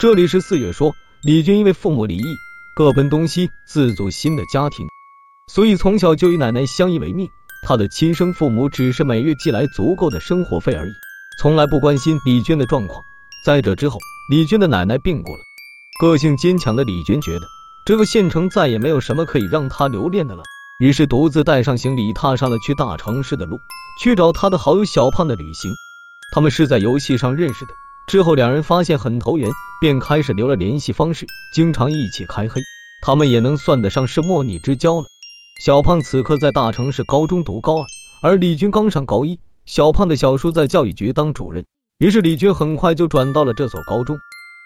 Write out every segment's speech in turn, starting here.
这里是四月说，李军因为父母离异，各奔东西，自组新的家庭，所以从小就与奶奶相依为命。他的亲生父母只是每月寄来足够的生活费而已，从来不关心李军的状况。在这之后，李军的奶奶病故了。个性坚强的李军觉得，这个县城再也没有什么可以让他留恋的了，于是独自带上行李，踏上了去大城市的路，去找他的好友小胖的旅行。他们是在游戏上认识的，之后两人发现很投缘，便开始留了联系方式，经常一起开黑。他们也能算得上是莫逆之交了。小胖此刻在大城市高中读高二，而李军刚上高一。小胖的小叔在教育局当主任，于是李军很快就转到了这所高中。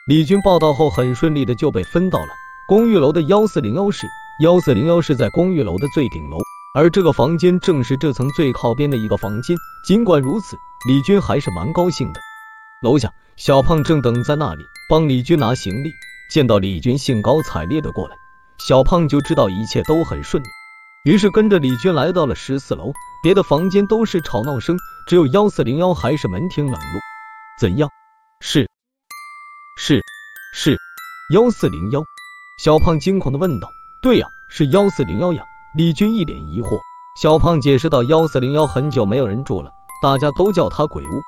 李军报到后，很顺利的就被分到了公寓楼的幺四零幺室。幺四零幺室在公寓楼的最顶楼，而这个房间正是这层最靠边的一个房间。尽管如此，李军还是蛮高兴的。楼下，小胖正等在那里帮李军拿行李，见到李军兴高采烈的过来，小胖就知道一切都很顺利。于是跟着李军来到了十四楼，别的房间都是吵闹声，只有幺四零幺还是门庭冷落。怎样？是是是幺四零幺？小胖惊恐的问道。对呀，是幺四零幺呀。李军一脸疑惑。小胖解释道，幺四零幺很久没有人住了，大家都叫它鬼屋。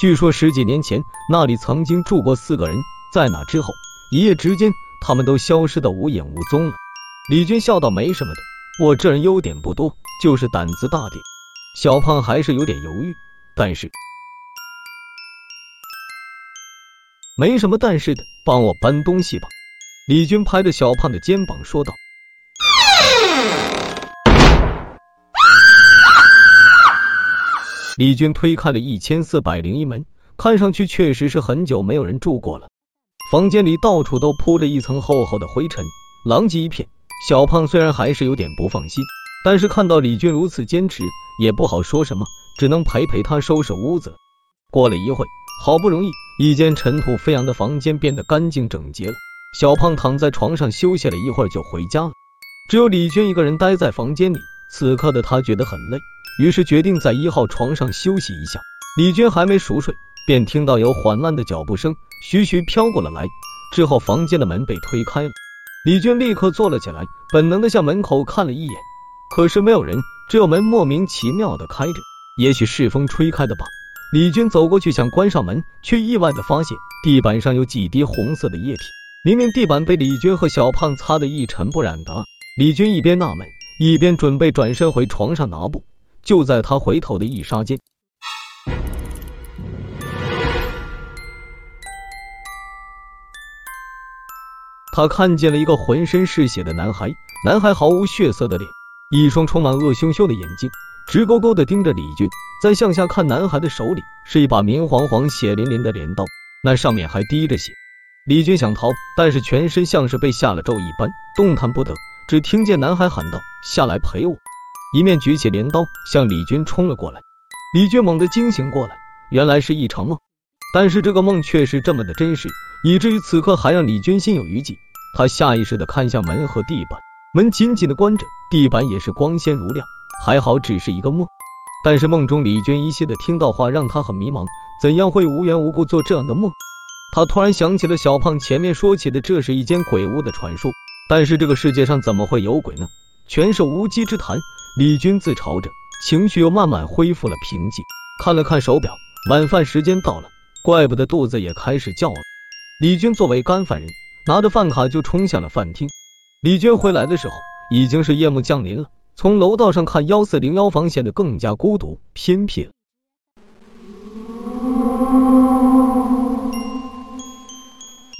据说十几年前那里曾经住过四个人，在那之后一夜之间他们都消失的无影无踪了。李军笑道，没什么的。我这人优点不多，就是胆子大点。小胖还是有点犹豫，但是没什么但是的，帮我搬东西吧。李军拍着小胖的肩膀说道。李军推开了一千四百零一门，看上去确实是很久没有人住过了。房间里到处都铺着一层厚厚的灰尘，狼藉一片。小胖虽然还是有点不放心，但是看到李军如此坚持，也不好说什么，只能陪陪他收拾屋子。过了一会，好不容易一间尘土飞扬的房间变得干净整洁了。小胖躺在床上休息了一会儿就回家了，只有李军一个人待在房间里。此刻的他觉得很累，于是决定在一号床上休息一下。李军还没熟睡，便听到有缓慢的脚步声徐徐飘过了来，之后房间的门被推开了。李军立刻坐了起来，本能的向门口看了一眼，可是没有人，只有门莫名其妙的开着，也许是风吹开的吧。李军走过去想关上门，却意外的发现地板上有几滴红色的液体，明明地板被李军和小胖擦得一尘不染的。李军一边纳闷，一边准备转身回床上拿布，就在他回头的一刹间。他看见了一个浑身是血的男孩，男孩毫无血色的脸，一双充满恶凶凶的眼睛，直勾勾的盯着李军。再向下看，男孩的手里是一把明晃晃、血淋淋的镰刀，那上面还滴着血。李军想逃，但是全身像是被下了咒一般，动弹不得。只听见男孩喊道：“下来陪我！”一面举起镰刀向李军冲了过来。李军猛地惊醒过来，原来是一场梦，但是这个梦却是这么的真实。以至于此刻还让李军心有余悸，他下意识的看向门和地板，门紧紧的关着，地板也是光鲜如亮，还好只是一个梦。但是梦中李军依稀的听到话，让他很迷茫，怎样会无缘无故做这样的梦？他突然想起了小胖前面说起的，这是一间鬼屋的传说，但是这个世界上怎么会有鬼呢？全是无稽之谈。李军自嘲着，情绪又慢慢恢复了平静，看了看手表，晚饭时间到了，怪不得肚子也开始叫了。李军作为干饭人，拿着饭卡就冲向了饭厅。李军回来的时候，已经是夜幕降临了。从楼道上看，幺四零幺房显得更加孤独偏僻了。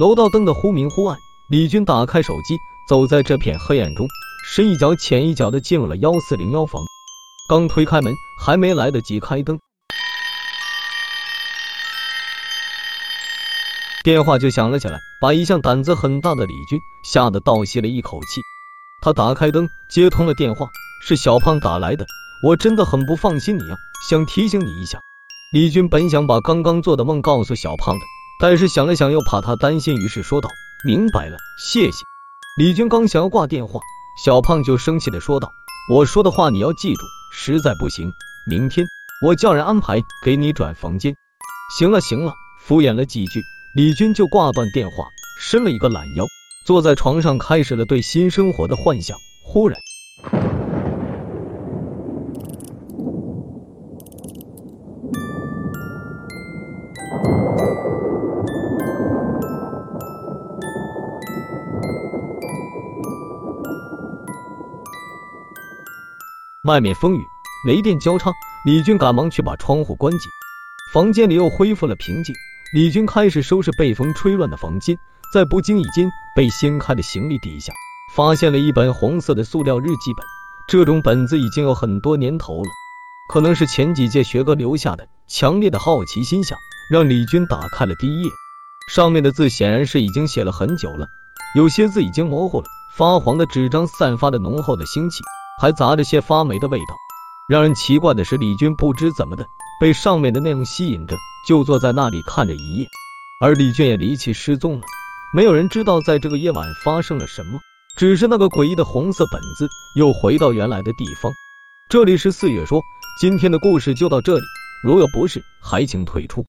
楼道灯的忽明忽暗，李军打开手机，走在这片黑暗中，深一脚浅一脚的进入了幺四零幺房。刚推开门，还没来得及开灯。电话就响了起来，把一向胆子很大的李军吓得倒吸了一口气。他打开灯，接通了电话，是小胖打来的。我真的很不放心你啊，想提醒你一下。李军本想把刚刚做的梦告诉小胖的，但是想了想又怕他担心，于是说道：“明白了，谢谢。”李军刚想要挂电话，小胖就生气的说道：“我说的话你要记住，实在不行，明天我叫人安排给你转房间。”行了行了，敷衍了几句。李军就挂断电话，伸了一个懒腰，坐在床上开始了对新生活的幻想。忽然，外面风雨雷电交叉，李军赶忙去把窗户关紧，房间里又恢复了平静。李军开始收拾被风吹乱的房间，在不经意间被掀开的行李底下，发现了一本红色的塑料日记本。这种本子已经有很多年头了，可能是前几届学哥留下的。强烈的好奇心下，让李军打开了第一页。上面的字显然是已经写了很久了，有些字已经模糊了。发黄的纸张散发着浓厚的腥气，还杂着些发霉的味道。让人奇怪的是，李军不知怎么的被上面的内容吸引着，就坐在那里看着一夜。而李俊也离奇失踪了，没有人知道在这个夜晚发生了什么，只是那个诡异的红色本子又回到原来的地方。这里是四月说，今天的故事就到这里，如有不适，还请退出。